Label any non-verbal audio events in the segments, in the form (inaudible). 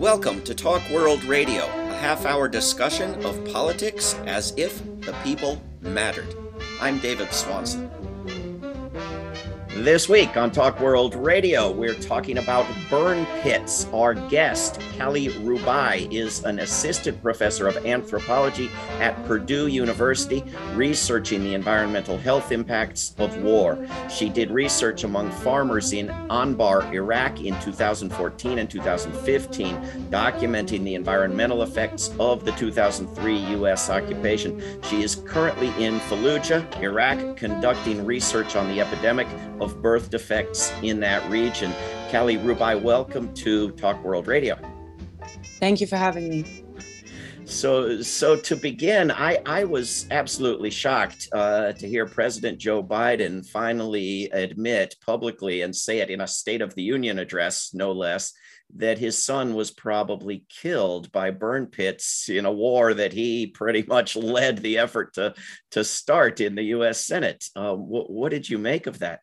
Welcome to Talk World Radio, a half hour discussion of politics as if the people mattered. I'm David Swanson. This week on Talk World Radio, we're talking about burn pits. Our guest, Kelly Rubaii, is an assistant professor of anthropology at Purdue University, researching the environmental health impacts of war. She did research among farmers in Anbar, Iraq in 2014 and 2015, documenting the environmental effects of the 2003 U.S. occupation. She is currently in Fallujah, Iraq, conducting research on the epidemic of birth defects in that region. Kelly Rubaii, welcome to Talk World Radio. Thank you for having me. So, so to begin, I, I was absolutely shocked uh, to hear President Joe Biden finally admit publicly and say it in a State of the Union address, no less, that his son was probably killed by burn pits in a war that he pretty much led the effort to, to start in the US Senate. Uh, wh- what did you make of that?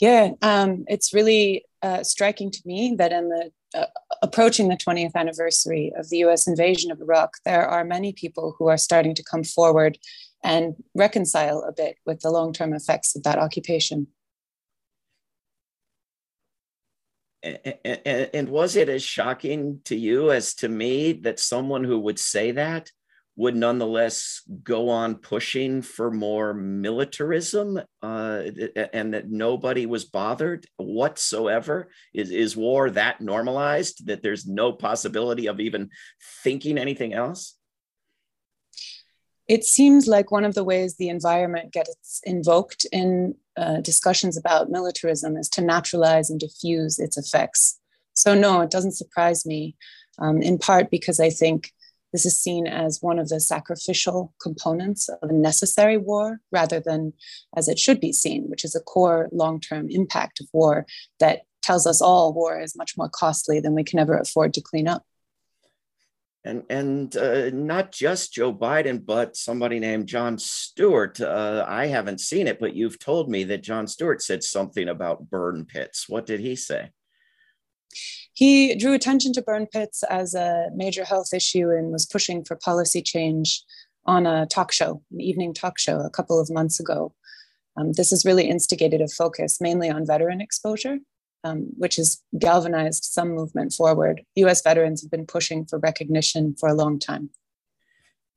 Yeah, um, it's really uh, striking to me that in the uh, approaching the 20th anniversary of the US invasion of Iraq, there are many people who are starting to come forward and reconcile a bit with the long term effects of that occupation. And was it as shocking to you as to me that someone who would say that would nonetheless go on pushing for more militarism uh, and that nobody was bothered whatsoever? Is, is war that normalized that there's no possibility of even thinking anything else? It seems like one of the ways the environment gets invoked in uh, discussions about militarism is to naturalize and diffuse its effects. So, no, it doesn't surprise me, um, in part because I think this is seen as one of the sacrificial components of a necessary war rather than as it should be seen, which is a core long term impact of war that tells us all war is much more costly than we can ever afford to clean up. And, and uh, not just Joe Biden, but somebody named John Stewart. Uh, I haven't seen it, but you've told me that John Stewart said something about burn pits. What did he say? He drew attention to burn pits as a major health issue and was pushing for policy change on a talk show, an evening talk show, a couple of months ago. Um, this has really instigated a focus mainly on veteran exposure, um, which has galvanized some movement forward. US veterans have been pushing for recognition for a long time.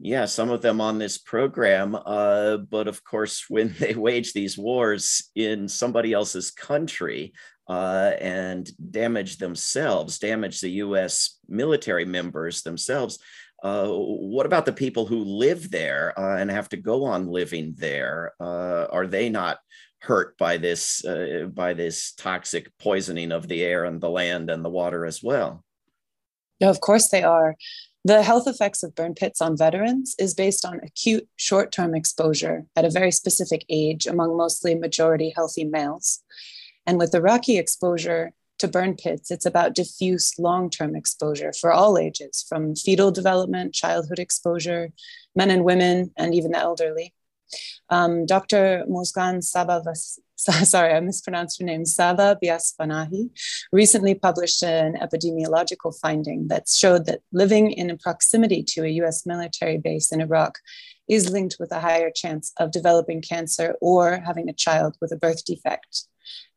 Yeah, some of them on this program. Uh, but of course, (laughs) when they wage these wars in somebody else's country, uh, and damage themselves, damage the US military members themselves. Uh, what about the people who live there uh, and have to go on living there? Uh, are they not hurt by this uh, by this toxic poisoning of the air and the land and the water as well? No, of course they are. The health effects of burn pits on veterans is based on acute short term exposure at a very specific age among mostly majority healthy males. And with Iraqi exposure to burn pits, it's about diffuse long term exposure for all ages, from fetal development, childhood exposure, men and women, and even the elderly. Um, Dr. Mozhgan Saba, (laughs) sorry, I mispronounced her name, Sava Biasfanahi, recently published an epidemiological finding that showed that living in proximity to a US military base in Iraq is linked with a higher chance of developing cancer or having a child with a birth defect.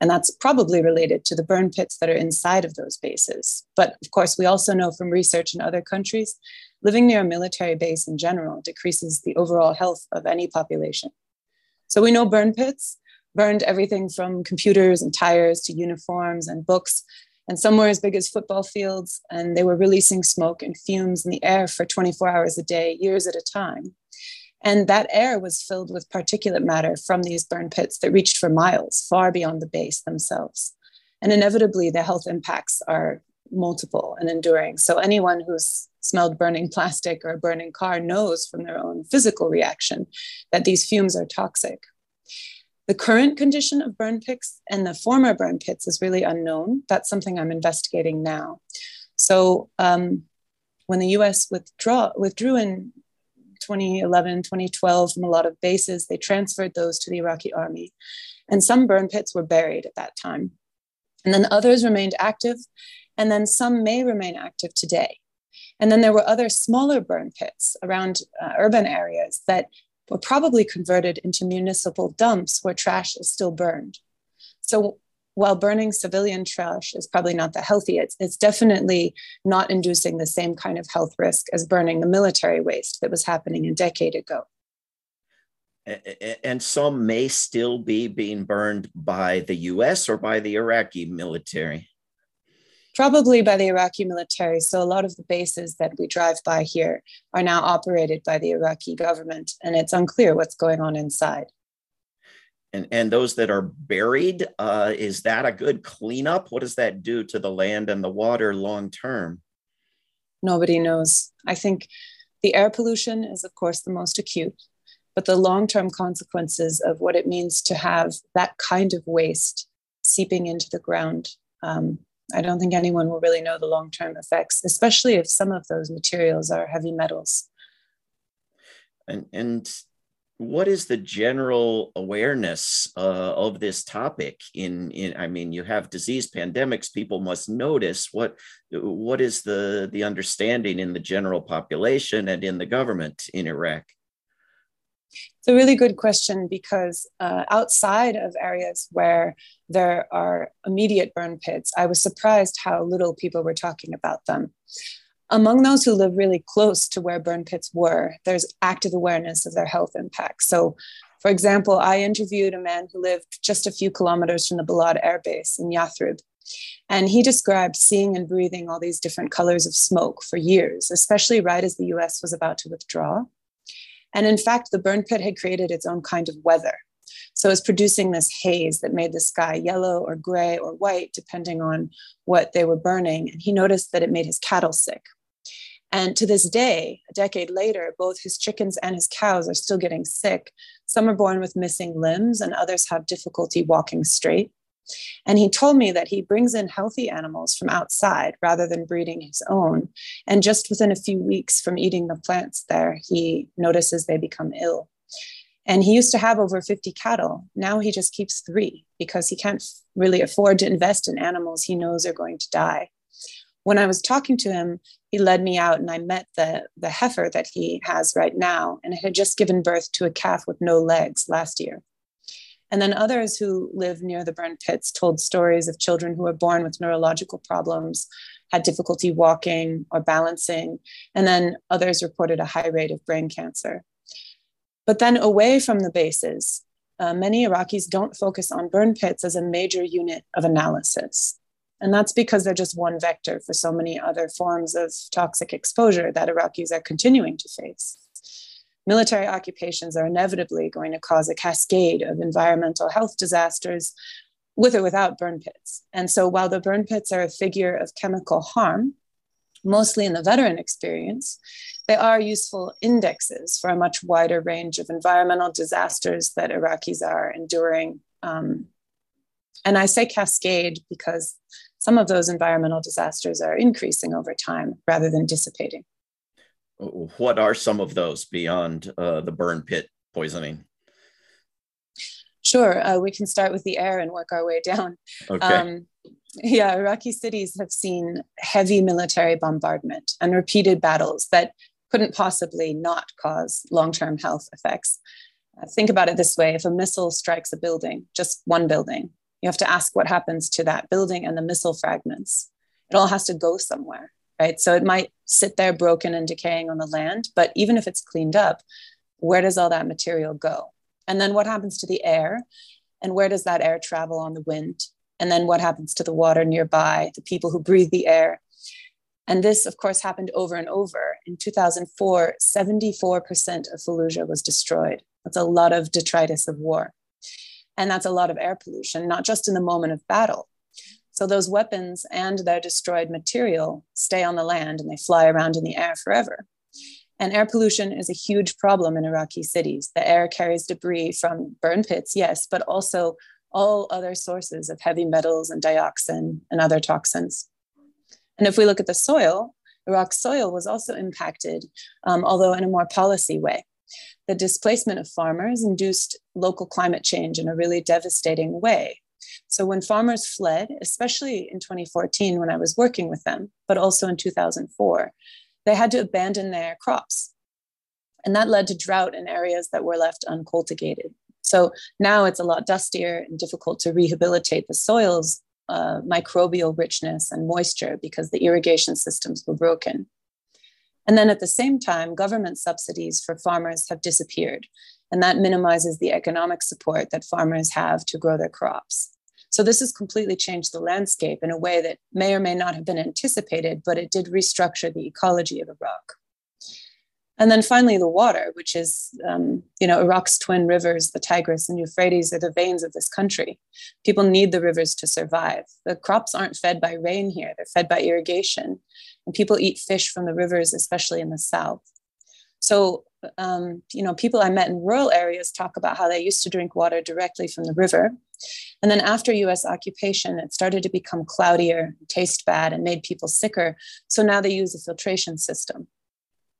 And that's probably related to the burn pits that are inside of those bases. But of course, we also know from research in other countries, living near a military base in general decreases the overall health of any population. So we know burn pits burned everything from computers and tires to uniforms and books. And some were as big as football fields, and they were releasing smoke and fumes in the air for 24 hours a day, years at a time. And that air was filled with particulate matter from these burn pits that reached for miles, far beyond the base themselves. And inevitably, the health impacts are multiple and enduring. So, anyone who's smelled burning plastic or a burning car knows from their own physical reaction that these fumes are toxic. The current condition of burn pits and the former burn pits is really unknown. That's something I'm investigating now. So, um, when the US withdraw, withdrew in 2011, 2012 from a lot of bases. They transferred those to the Iraqi army. And some burn pits were buried at that time. And then others remained active And then some may remain active today. And then there were other smaller burn pits around uh, urban areas that were probably converted into municipal dumps where trash is still burned. So while burning civilian trash is probably not the healthiest, it's definitely not inducing the same kind of health risk as burning the military waste that was happening a decade ago. And some may still be being burned by the US or by the Iraqi military probably by the Iraqi military. So a lot of the bases that we drive by here are now operated by the Iraqi government, and it's unclear what's going on inside. And, and those that are buried, uh, is that a good cleanup? What does that do to the land and the water long term? Nobody knows. I think the air pollution is, of course, the most acute, but the long term consequences of what it means to have that kind of waste seeping into the ground um, I don't think anyone will really know the long term effects, especially if some of those materials are heavy metals. And, and what is the general awareness uh, of this topic in, in i mean you have disease pandemics people must notice what what is the the understanding in the general population and in the government in iraq it's a really good question because uh, outside of areas where there are immediate burn pits, I was surprised how little people were talking about them. Among those who live really close to where burn pits were, there's active awareness of their health impacts. So, for example, I interviewed a man who lived just a few kilometers from the Balad Air Base in Yathrib. And he described seeing and breathing all these different colors of smoke for years, especially right as the US was about to withdraw. And in fact, the burn pit had created its own kind of weather. So it was producing this haze that made the sky yellow or gray or white, depending on what they were burning. And he noticed that it made his cattle sick. And to this day, a decade later, both his chickens and his cows are still getting sick. Some are born with missing limbs, and others have difficulty walking straight. And he told me that he brings in healthy animals from outside rather than breeding his own. And just within a few weeks from eating the plants there, he notices they become ill. And he used to have over 50 cattle. Now he just keeps three because he can't really afford to invest in animals he knows are going to die. When I was talking to him, he led me out and I met the, the heifer that he has right now, and it had just given birth to a calf with no legs last year. And then others who live near the burn pits told stories of children who were born with neurological problems, had difficulty walking or balancing, and then others reported a high rate of brain cancer. But then away from the bases, uh, many Iraqis don't focus on burn pits as a major unit of analysis. And that's because they're just one vector for so many other forms of toxic exposure that Iraqis are continuing to face military occupations are inevitably going to cause a cascade of environmental health disasters with or without burn pits. And so while the burn pits are a figure of chemical harm, mostly in the veteran experience, they are useful indexes for a much wider range of environmental disasters that Iraqis are enduring. Um, and I say cascade because some of those environmental disasters are increasing over time rather than dissipating what are some of those beyond uh, the burn pit poisoning? Sure, uh, we can start with the air and work our way down. Okay. Um, yeah, Iraqi cities have seen heavy military bombardment and repeated battles that couldn't possibly not cause long term health effects. Uh, think about it this way if a missile strikes a building, just one building, you have to ask what happens to that building and the missile fragments. It all has to go somewhere right? So it might sit there broken and decaying on the land, but even if it's cleaned up, where does all that material go? And then what happens to the air? And where does that air travel on the wind? And then what happens to the water nearby, the people who breathe the air? And this, of course, happened over and over. In 2004, 74% of Fallujah was destroyed. That's a lot of detritus of war. And that's a lot of air pollution, not just in the moment of battle, so those weapons and their destroyed material stay on the land and they fly around in the air forever. And air pollution is a huge problem in Iraqi cities. The air carries debris from burn pits, yes, but also all other sources of heavy metals and dioxin and other toxins. And if we look at the soil, Iraq's soil was also impacted, um, although in a more policy way. The displacement of farmers induced local climate change in a really devastating way. So when farmers fled, especially in 2014 when I was working with them, but also in 2004, they had to abandon their crops. And that led to drought in areas that were left uncultivated. So now it's a lot dustier and difficult to rehabilitate the soil's uh, microbial richness and moisture because the irrigation systems were broken. And then at the same time, government subsidies for farmers have disappeared, and that minimizes the economic support that farmers have to grow their crops. So this has completely changed the landscape in a way that may or may not have been anticipated, but it did restructure the ecology of Iraq. And then finally, the water, which is, um, you know, Iraq's twin rivers, the Tigris and Euphrates, are the veins of this country. People need the rivers to survive. The crops aren't fed by rain here, they're fed by irrigation. And people eat fish from the rivers, especially in the south. So, um, you know, people I met in rural areas talk about how they used to drink water directly from the river. And then after US occupation, it started to become cloudier, taste bad, and made people sicker. So now they use a filtration system.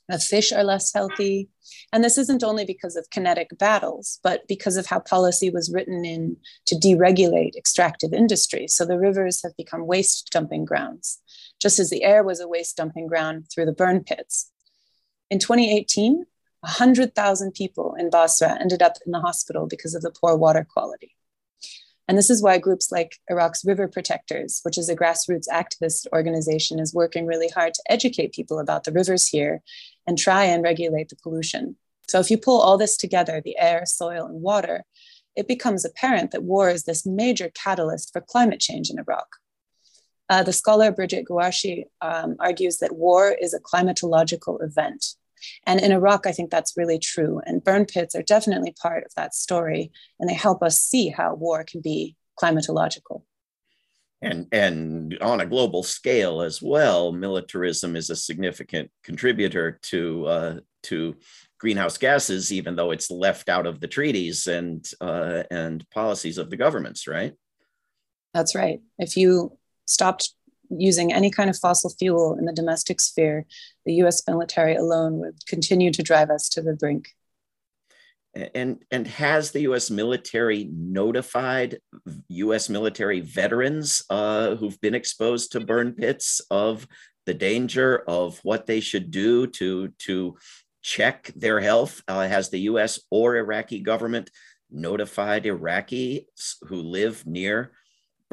The fish are less healthy. And this isn't only because of kinetic battles, but because of how policy was written in to deregulate extractive industry. So the rivers have become waste dumping grounds, just as the air was a waste dumping ground through the burn pits. In 2018, 100,000 people in Basra ended up in the hospital because of the poor water quality. And this is why groups like Iraq's River Protectors, which is a grassroots activist organization, is working really hard to educate people about the rivers here and try and regulate the pollution. So if you pull all this together the air, soil, and water it becomes apparent that war is this major catalyst for climate change in Iraq. Uh, the scholar Bridget Guarasci um, argues that war is a climatological event. And in Iraq, I think that's really true. And burn pits are definitely part of that story. And they help us see how war can be climatological. And, and on a global scale as well, militarism is a significant contributor to, uh, to greenhouse gases, even though it's left out of the treaties and, uh, and policies of the governments, right? That's right. If you stopped using any kind of fossil fuel in the domestic sphere, the US military alone would continue to drive us to the brink. And, and has the US military notified US military veterans uh, who've been exposed to burn pits of the danger of what they should do to, to check their health? Uh, has the US or Iraqi government notified Iraqis who live near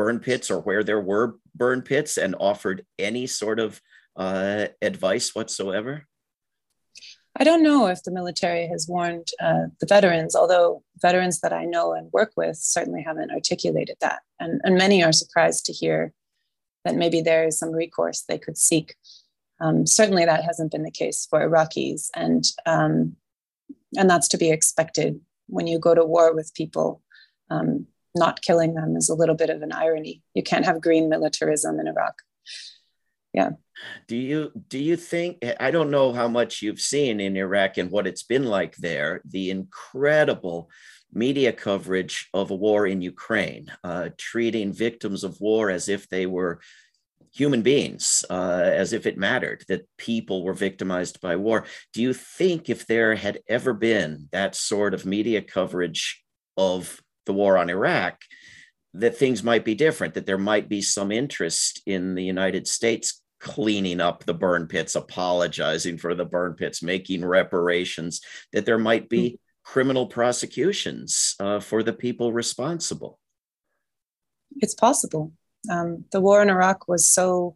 burn pits or where there were burn pits and offered any sort of uh, advice whatsoever? I don't know if the military has warned uh, the veterans, although veterans that I know and work with certainly haven't articulated that. And, and many are surprised to hear that maybe there is some recourse they could seek. Um, certainly, that hasn't been the case for Iraqis, and um, and that's to be expected when you go to war with people. Um, not killing them is a little bit of an irony. You can't have green militarism in Iraq. Yeah. Do you do you think I don't know how much you've seen in Iraq and what it's been like there, the incredible media coverage of a war in Ukraine, uh, treating victims of war as if they were human beings, uh, as if it mattered that people were victimized by war. Do you think if there had ever been that sort of media coverage of the war on Iraq, that things might be different, that there might be some interest in the United States cleaning up the burn pits, apologizing for the burn pits, making reparations, that there might be mm-hmm. criminal prosecutions uh, for the people responsible. It's possible. Um, the war in Iraq was so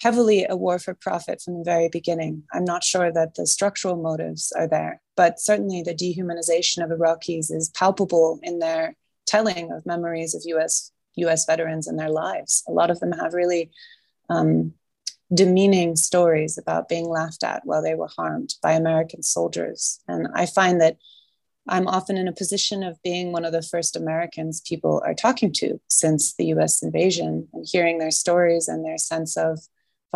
heavily a war for profit from the very beginning. I'm not sure that the structural motives are there, but certainly the dehumanization of Iraqis is palpable in their telling of memories of US US veterans and their lives. A lot of them have really um, demeaning stories about being laughed at while they were harmed by American soldiers. And I find that I'm often in a position of being one of the first Americans people are talking to since the US invasion and hearing their stories and their sense of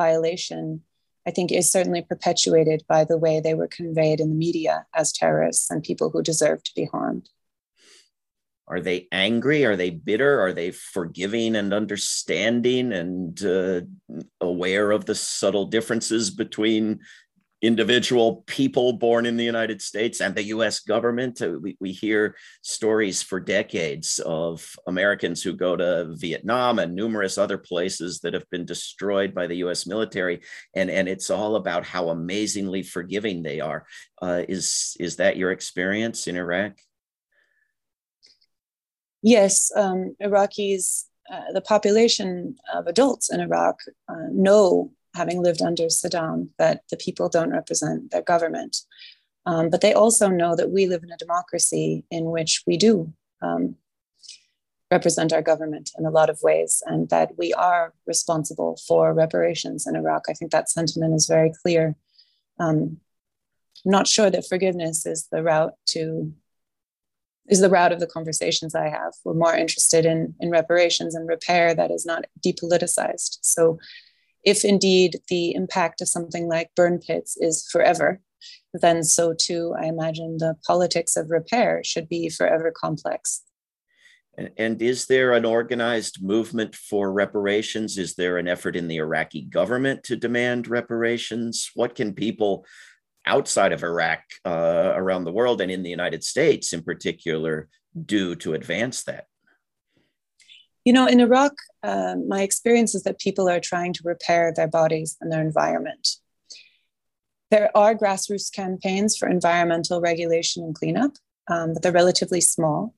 violation, I think is certainly perpetuated by the way they were conveyed in the media as terrorists and people who deserve to be harmed. Are they angry? Are they bitter? Are they forgiving and understanding and uh, aware of the subtle differences between individual people born in the United States and the US government. Uh, we, we hear stories for decades of Americans who go to Vietnam and numerous other places that have been destroyed by the US military. And, and it's all about how amazingly forgiving they are. Uh, is, is that your experience in Iraq? Yes, um, Iraqis, uh, the population of adults in Iraq uh, know having lived under Saddam, that the people don't represent their government. Um, but they also know that we live in a democracy in which we do um, represent our government in a lot of ways, and that we are responsible for reparations in Iraq. I think that sentiment is very clear. Um, I'm not sure that forgiveness is the route to is the route of the conversations I have. We're more interested in in reparations and repair that is not depoliticized. So if indeed the impact of something like burn pits is forever, then so too, I imagine the politics of repair should be forever complex. And is there an organized movement for reparations? Is there an effort in the Iraqi government to demand reparations? What can people outside of Iraq, uh, around the world, and in the United States in particular, do to advance that? You know, in Iraq, uh, my experience is that people are trying to repair their bodies and their environment. There are grassroots campaigns for environmental regulation and cleanup, um, but they're relatively small.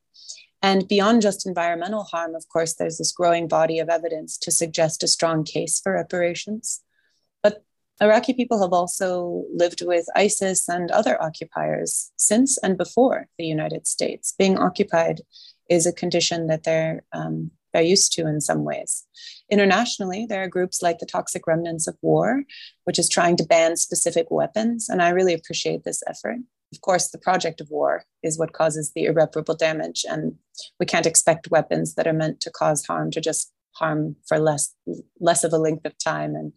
And beyond just environmental harm, of course, there's this growing body of evidence to suggest a strong case for reparations. But Iraqi people have also lived with ISIS and other occupiers since and before the United States. Being occupied is a condition that they're um, they're used to in some ways. Internationally, there are groups like the Toxic Remnants of War, which is trying to ban specific weapons, and I really appreciate this effort. Of course, the project of war is what causes the irreparable damage, and we can't expect weapons that are meant to cause harm to just harm for less less of a length of time and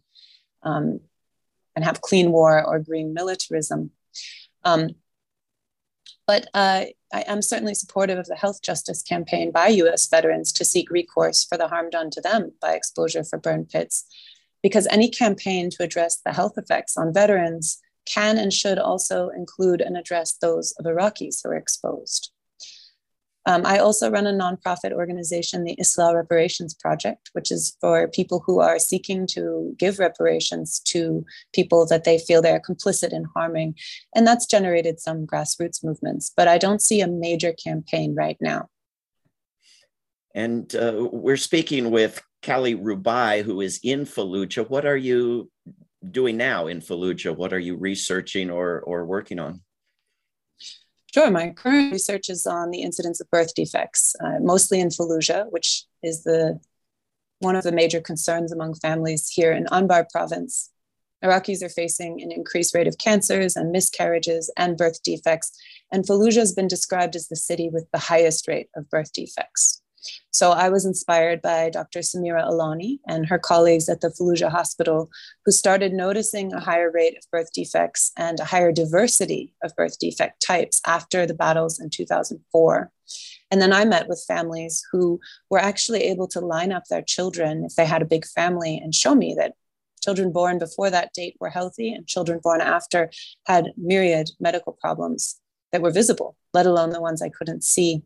um, and have clean war or green militarism. Um, but uh, I am certainly supportive of the health justice campaign by US veterans to seek recourse for the harm done to them by exposure for burn pits, because any campaign to address the health effects on veterans can and should also include and address those of Iraqis who are exposed. Um, I also run a nonprofit organization, the Islah Reparations Project, which is for people who are seeking to give reparations to people that they feel they're complicit in harming. And that's generated some grassroots movements, but I don't see a major campaign right now. And uh, we're speaking with Kali Rubaii, who is in Fallujah. What are you doing now in Fallujah? What are you researching or, or working on? Sure. My current research is on the incidence of birth defects, uh, mostly in Fallujah, which is the one of the major concerns among families here in Anbar province. Iraqis are facing an increased rate of cancers and miscarriages and birth defects, and Fallujah has been described as the city with the highest rate of birth defects. So I was inspired by Dr. Samira Alaani and her colleagues at the Fallujah Hospital, who started noticing a higher rate of birth defects and a higher diversity of birth defect types after the battles in 2004. And then I met with families who were actually able to line up their children if they had a big family and show me that children born before that date were healthy and children born after had myriad medical problems that were visible, let alone the ones I couldn't see.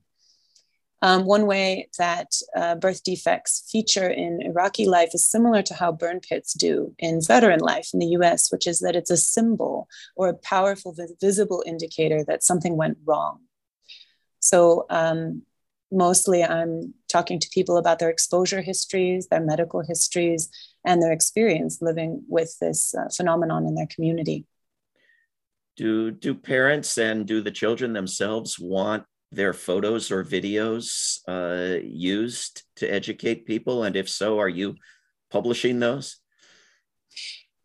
Um, one way that uh, birth defects feature in Iraqi life is similar to how burn pits do in veteran life in the US, which is that it's a symbol or a powerful visible indicator that something went wrong. So, um, mostly I'm talking to people about their exposure histories, their medical histories, and their experience living with this uh, phenomenon in their community. Do, do parents and do the children themselves want their photos or videos uh, used to educate people? And if so, are you publishing those?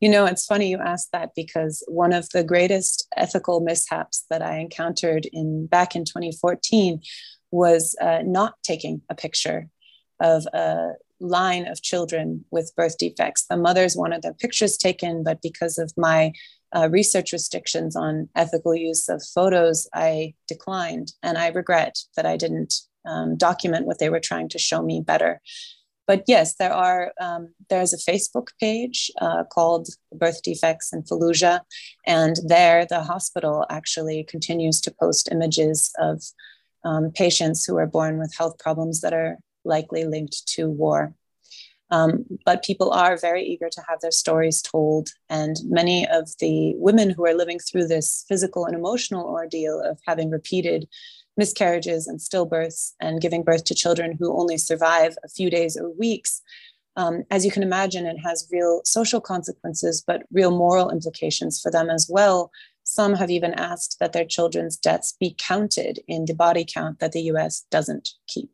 You know, it's funny you asked that because one of the greatest ethical mishaps that I encountered in back in 2014 was uh, not taking a picture of a line of children with birth defects. The mothers wanted their pictures taken, but because of my uh, research restrictions on ethical use of photos, I declined. And I regret that I didn't um, document what they were trying to show me better. but yes, there are. Um, there's a Facebook page uh, called Birth Defects in Fallujah, and there the hospital actually continues to post images of um, patients who are born with health problems that are likely linked to war. Um, but people are very eager to have their stories told. And many of the women who are living through this physical and emotional ordeal of having repeated miscarriages and stillbirths and giving birth to children who only survive a few days or weeks, um, as you can imagine, it has real social consequences, but real moral implications for them as well. Some have even asked that their children's deaths be counted in the body count that the US doesn't keep.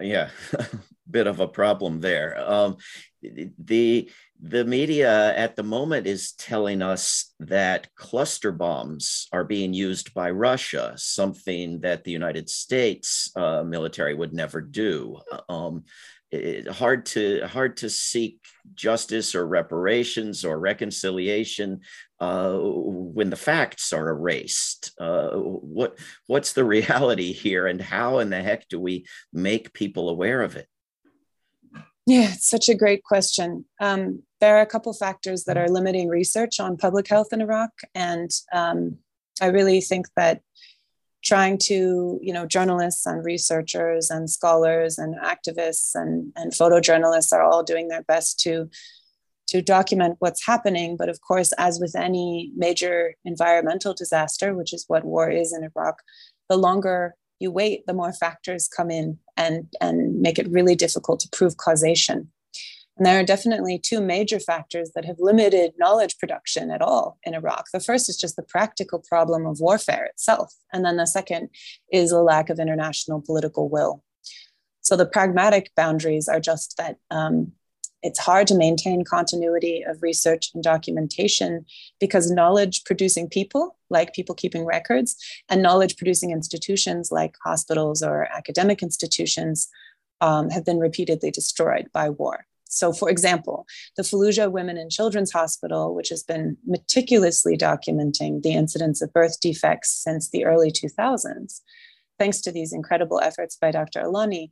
Yeah, (laughs) bit of a problem there. Um, the the media at the moment is telling us that cluster bombs are being used by Russia, something that the United States uh, military would never do. Um, it, hard to hard to seek justice or reparations or reconciliation uh, when the facts are erased. Uh, what what's the (laughs) reality here, and how in the heck do we make people aware of it? Yeah, it's such a great question. Um, there are a couple factors that are limiting research on public health in Iraq, and um, I really think that trying to, you know, journalists and researchers and scholars and activists and, and photojournalists are all doing their best to to document what's happening. But of course, as with any major environmental disaster, which is what war is in Iraq, the longer you wait, the more factors come in and, and make it really difficult to prove causation. And there are definitely two major factors that have limited knowledge production at all in Iraq. The first is just the practical problem of warfare itself. And then the second is a lack of international political will. So the pragmatic boundaries are just that um, it's hard to maintain continuity of research and documentation because knowledge producing people, like people keeping records, and knowledge producing institutions like hospitals or academic institutions, um, have been repeatedly destroyed by war. So, for example, the Fallujah Women and Children's Hospital, which has been meticulously documenting the incidence of birth defects since the early 2000s, thanks to these incredible efforts by Dr. Alaani,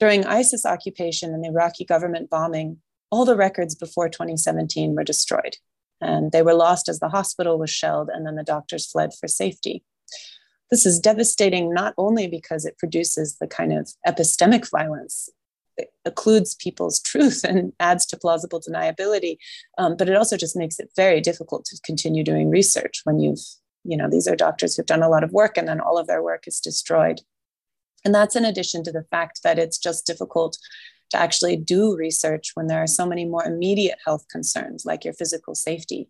during ISIS occupation and the Iraqi government bombing, all the records before 2017 were destroyed. And they were lost as the hospital was shelled and then the doctors fled for safety. This is devastating not only because it produces the kind of epistemic violence occludes people's (laughs) truth and adds to plausible deniability. Um, but it also just makes it very difficult to continue doing research when you've, you know, these are doctors who've done a lot of work and then all of their work is destroyed. And that's in addition to the fact that it's just difficult to actually do research when there are so many more immediate health concerns like your physical safety.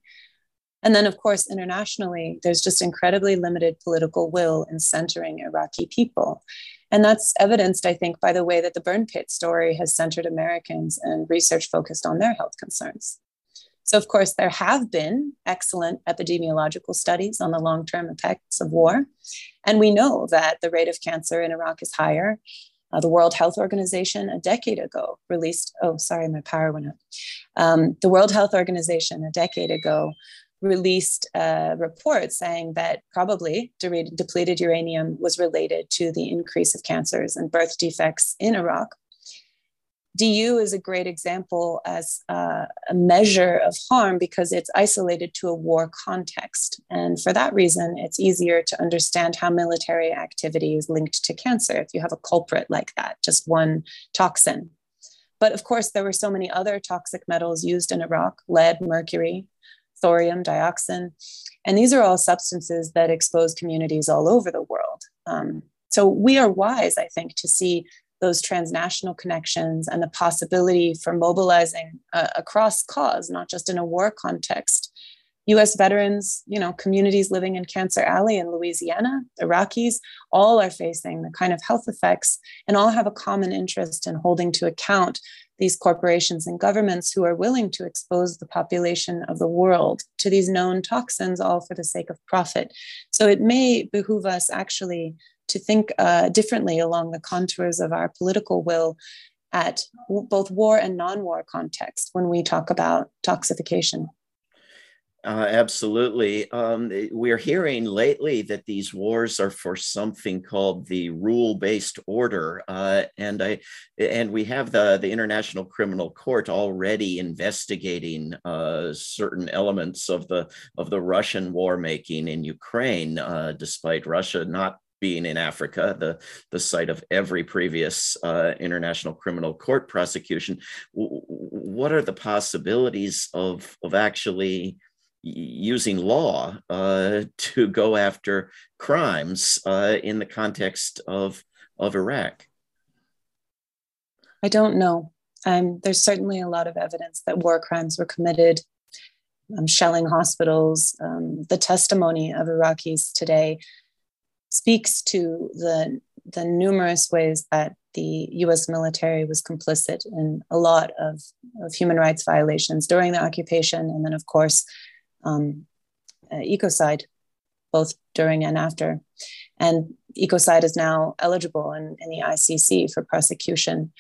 And then, of course, internationally, there's just incredibly limited political will in centering Iraqi people. And that's evidenced, I think, by the way that the burn pit story has centered Americans and research focused on their health concerns. So, of course, there have been excellent epidemiological studies on the long term effects of war. And we know that the rate of cancer in Iraq is higher. Uh, the World Health Organization a decade ago released, oh, sorry, my power went up. Um, the World Health Organization a decade ago released a report saying that probably de- depleted uranium was related to the increase of cancers and birth defects in Iraq. DU is a great example as uh, a measure of harm because it's isolated to a war context. And for that reason, it's easier to understand how military activity is linked to cancer if you have a culprit like that, just one toxin. But of course, there were so many other toxic metals used in Iraq lead, mercury, thorium, dioxin. And these are all substances that expose communities all over the world. Um, so we are wise, I think, to see those transnational connections and the possibility for mobilizing uh, across cause, not just in a war context. US veterans, you know, communities living in Cancer Alley in Louisiana, Iraqis, all are facing the kind of health effects and all have a common interest in holding to account these corporations and governments who are willing to expose the population of the world to these known toxins, all for the sake of profit. So it may behoove us actually to think uh, differently along the contours of our political will at both war and non war context when we talk about toxification. Uh, absolutely. Um, we're hearing lately that these wars are for something called the rule-based order, uh, and I and we have the the International Criminal Court already investigating uh, certain elements of the of the Russian war making in Ukraine, uh, despite Russia not being in Africa, the, the site of every previous uh, International Criminal Court prosecution. W- what are the possibilities of, of actually using law uh, to go after crimes uh, in the context of, of Iraq? I don't know. Um, there's certainly a lot of evidence that war crimes were committed, um, shelling hospitals. Um, the testimony of Iraqis today speaks to the, the numerous ways that the US military was complicit in a lot of, of human rights violations during the occupation, and then, of course, um, uh, ecocide, both during and after. And ecocide is now eligible in, in the ICC for prosecution.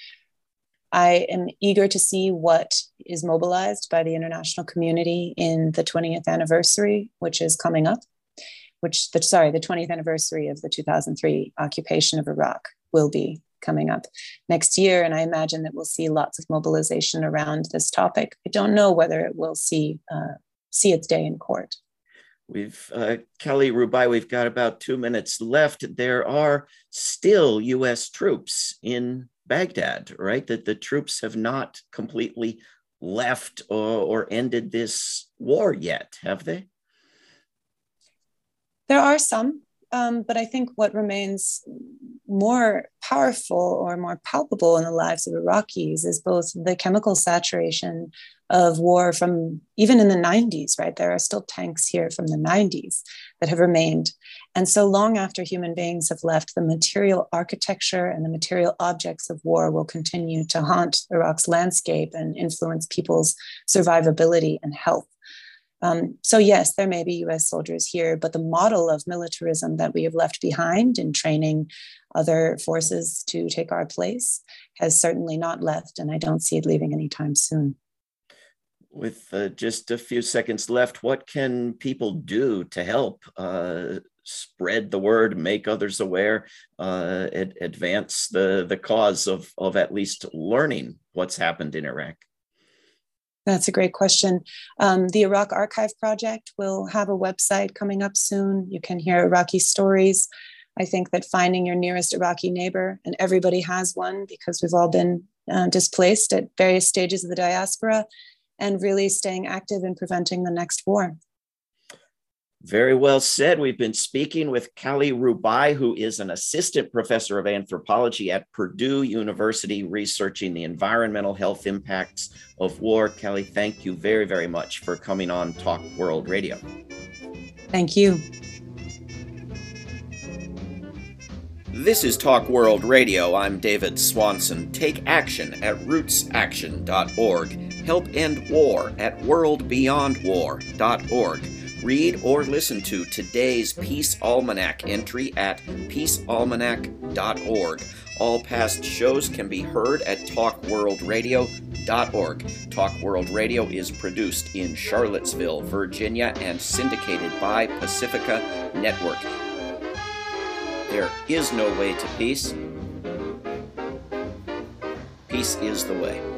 I am eager to see what is mobilized by the international community in the 20th anniversary, which is coming up, which, the, sorry, the 20th anniversary of the 2003 occupation of Iraq will be coming up next year. And I imagine that we'll see lots of mobilization around this topic. I don't know whether it will see uh, see its day in court. We've, uh, Kelly Rubaii, we've got about two minutes left. There are still US troops in Baghdad, right? That the troops have not completely left or, or ended this war yet, have they? There are some, um, but I think what remains more powerful or more palpable in the lives of Iraqis is both the chemical saturation of war from even in the 90s, right? There are still tanks here from the 90s that have remained. And so long after human beings have left, the material architecture and the material objects of war will continue to haunt Iraq's landscape and influence people's survivability and health. Um, so, yes, there may be US soldiers here, but the model of militarism that we have left behind in training other forces to take our place has certainly not left, and I don't see it leaving anytime soon with uh, just a few seconds left, what can people do to help uh, spread the word, make others aware, uh, ad- advance the, the cause of, of at least learning what's happened in Iraq? That's a great question. Um, the Iraq Archive Project will have a website coming up soon. You can hear Iraqi stories. I think that finding your nearest Iraqi neighbor, and everybody has one because we've all been uh, displaced at various stages of the diaspora, and really staying active in preventing the next war. Very well said. We've been speaking with Kelly Rubaii, who is an assistant professor of anthropology at Purdue University, researching the environmental health impacts of war. Kelly, thank you very, very much for coming on Talk World Radio. Thank you. This is Talk World Radio. I'm David Swanson. Take action at rootsaction.org. Help end war at worldbeyondwar.org. Read or listen to today's Peace Almanac entry at peacealmanac.org. All past shows can be heard at talkworldradio.org. Talk World Radio is produced in Charlottesville, Virginia, and syndicated by Pacifica Network. There is no way to peace. Peace is the way.